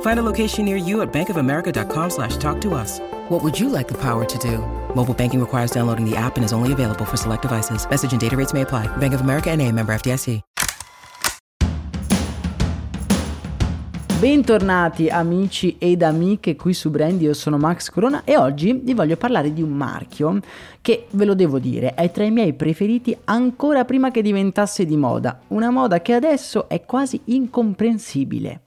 Find a location near you at bankofamerica.com slash talk to us. What would you like the power to do? Mobile banking requires downloading the app and is only available for select devices. Message and data rates may apply. Bank of America and a member FDIC. Bentornati amici ed amiche qui su Brand, io sono Max Corona e oggi vi voglio parlare di un marchio che, ve lo devo dire, è tra i miei preferiti ancora prima che diventasse di moda, una moda che adesso è quasi incomprensibile.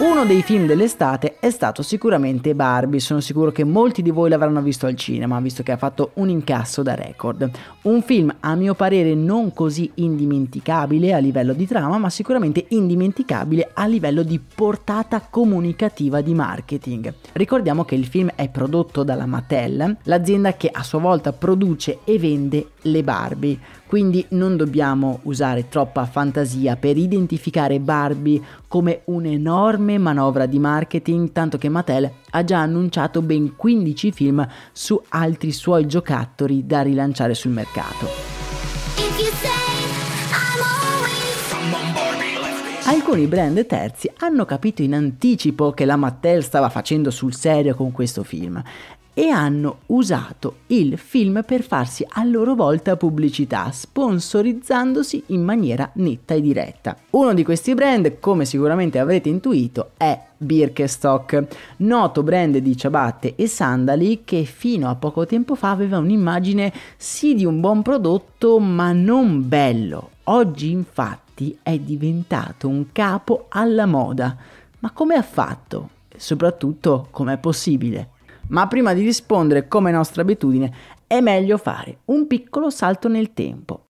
Uno dei film dell'estate è stato sicuramente Barbie, sono sicuro che molti di voi l'avranno visto al cinema, visto che ha fatto un incasso da record. Un film a mio parere non così indimenticabile a livello di trama, ma sicuramente indimenticabile a livello di portata comunicativa di marketing. Ricordiamo che il film è prodotto dalla Mattel, l'azienda che a sua volta produce e vende le Barbie. Quindi non dobbiamo usare troppa fantasia per identificare Barbie come un'enorme manovra di marketing, tanto che Mattel ha già annunciato ben 15 film su altri suoi giocattoli da rilanciare sul mercato. Alcuni brand terzi hanno capito in anticipo che la Mattel stava facendo sul serio con questo film e hanno usato il film per farsi a loro volta pubblicità, sponsorizzandosi in maniera netta e diretta. Uno di questi brand, come sicuramente avrete intuito, è Birkenstock, noto brand di ciabatte e sandali che fino a poco tempo fa aveva un'immagine sì di un buon prodotto, ma non bello. Oggi infatti è diventato un capo alla moda. Ma come ha fatto? Soprattutto com'è possibile? Ma prima di rispondere come nostra abitudine è meglio fare un piccolo salto nel tempo.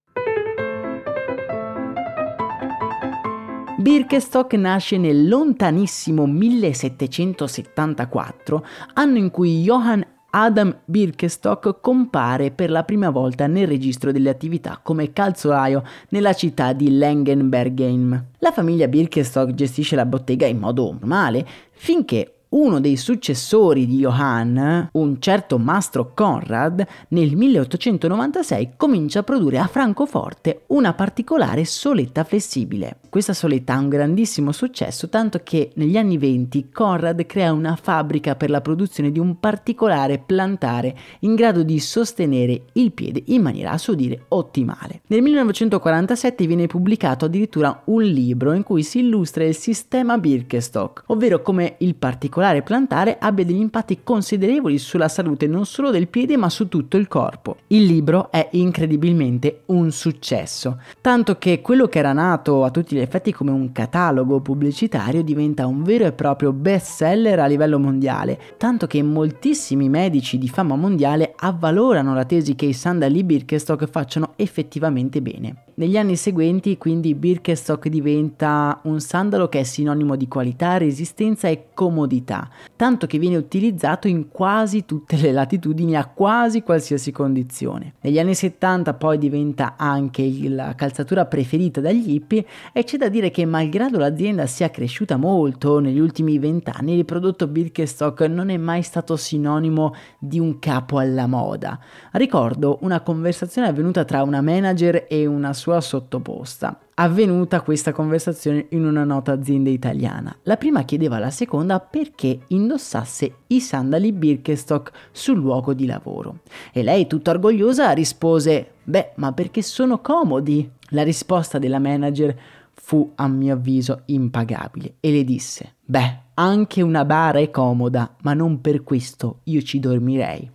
Birkenstock nasce nel lontanissimo 1774, anno in cui Johann Adam Birkenstock compare per la prima volta nel registro delle attività come calzolaio nella città di Langenbergheim. La famiglia Birkenstock gestisce la bottega in modo normale finché uno dei successori di Johann, un certo Mastro Conrad, nel 1896 comincia a produrre a Francoforte una particolare soletta flessibile. Questa soletta ha un grandissimo successo, tanto che negli anni 20 Conrad crea una fabbrica per la produzione di un particolare plantare in grado di sostenere il piede in maniera a suo dire ottimale. Nel 1947 viene pubblicato addirittura un libro in cui si illustra il sistema Birkenstock, ovvero come il particolare particolare plantare abbia degli impatti considerevoli sulla salute non solo del piede ma su tutto il corpo. Il libro è incredibilmente un successo, tanto che quello che era nato a tutti gli effetti come un catalogo pubblicitario diventa un vero e proprio best seller a livello mondiale, tanto che moltissimi medici di fama mondiale avvalorano la tesi che i sandali Birkenstock facciano effettivamente bene. Negli anni seguenti quindi Birkenstock diventa un sandalo che è sinonimo di qualità, resistenza e comodità, tanto che viene utilizzato in quasi tutte le latitudini a quasi qualsiasi condizione. Negli anni 70 poi diventa anche la calzatura preferita dagli hippie e c'è da dire che malgrado l'azienda sia cresciuta molto negli ultimi vent'anni, il prodotto Birkenstock non è mai stato sinonimo di un capo alla moda. Ricordo una conversazione avvenuta tra una manager e una sua sottoposta. Avvenuta questa conversazione in una nota azienda italiana. La prima chiedeva alla seconda perché indossasse i sandali Birkenstock sul luogo di lavoro. E lei, tutta orgogliosa, rispose: Beh, ma perché sono comodi? La risposta della manager fu, a mio avviso, impagabile e le disse: Beh, anche una bara è comoda, ma non per questo io ci dormirei.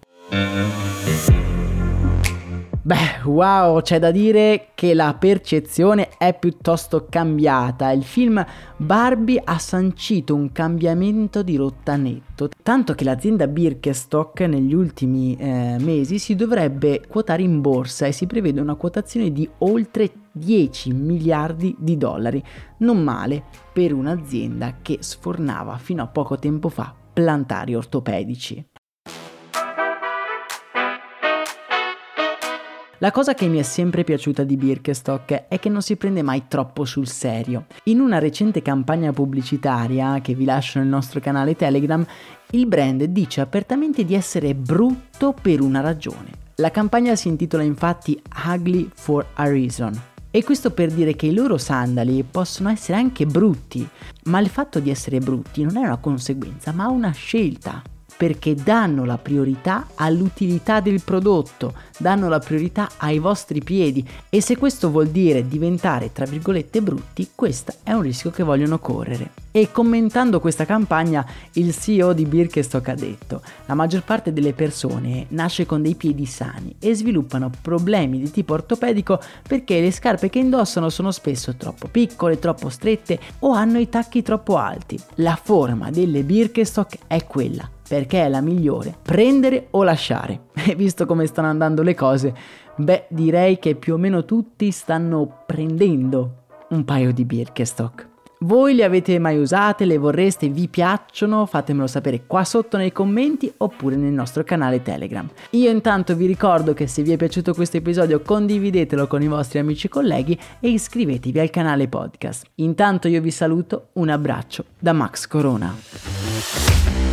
Beh, wow, c'è da dire che la percezione è piuttosto cambiata. Il film Barbie ha sancito un cambiamento di rotta netto, tanto che l'azienda Birkenstock negli ultimi eh, mesi si dovrebbe quotare in borsa e si prevede una quotazione di oltre 10 miliardi di dollari. Non male per un'azienda che sfornava fino a poco tempo fa plantari ortopedici. La cosa che mi è sempre piaciuta di Birkenstock è che non si prende mai troppo sul serio. In una recente campagna pubblicitaria che vi lascio nel nostro canale Telegram, il brand dice apertamente di essere brutto per una ragione. La campagna si intitola infatti Ugly for a Reason. E questo per dire che i loro sandali possono essere anche brutti, ma il fatto di essere brutti non è una conseguenza, ma una scelta perché danno la priorità all'utilità del prodotto, danno la priorità ai vostri piedi e se questo vuol dire diventare tra virgolette brutti, questo è un rischio che vogliono correre. E commentando questa campagna, il CEO di Birkenstock ha detto: La maggior parte delle persone nasce con dei piedi sani e sviluppano problemi di tipo ortopedico perché le scarpe che indossano sono spesso troppo piccole, troppo strette o hanno i tacchi troppo alti. La forma delle Birkenstock è quella perché è la migliore, prendere o lasciare. E visto come stanno andando le cose, beh, direi che più o meno tutti stanno prendendo un paio di Birkenstock. Voi le avete mai usate, le vorreste, vi piacciono? Fatemelo sapere qua sotto nei commenti oppure nel nostro canale Telegram. Io intanto vi ricordo che se vi è piaciuto questo episodio condividetelo con i vostri amici e colleghi e iscrivetevi al canale podcast. Intanto io vi saluto, un abbraccio da Max Corona.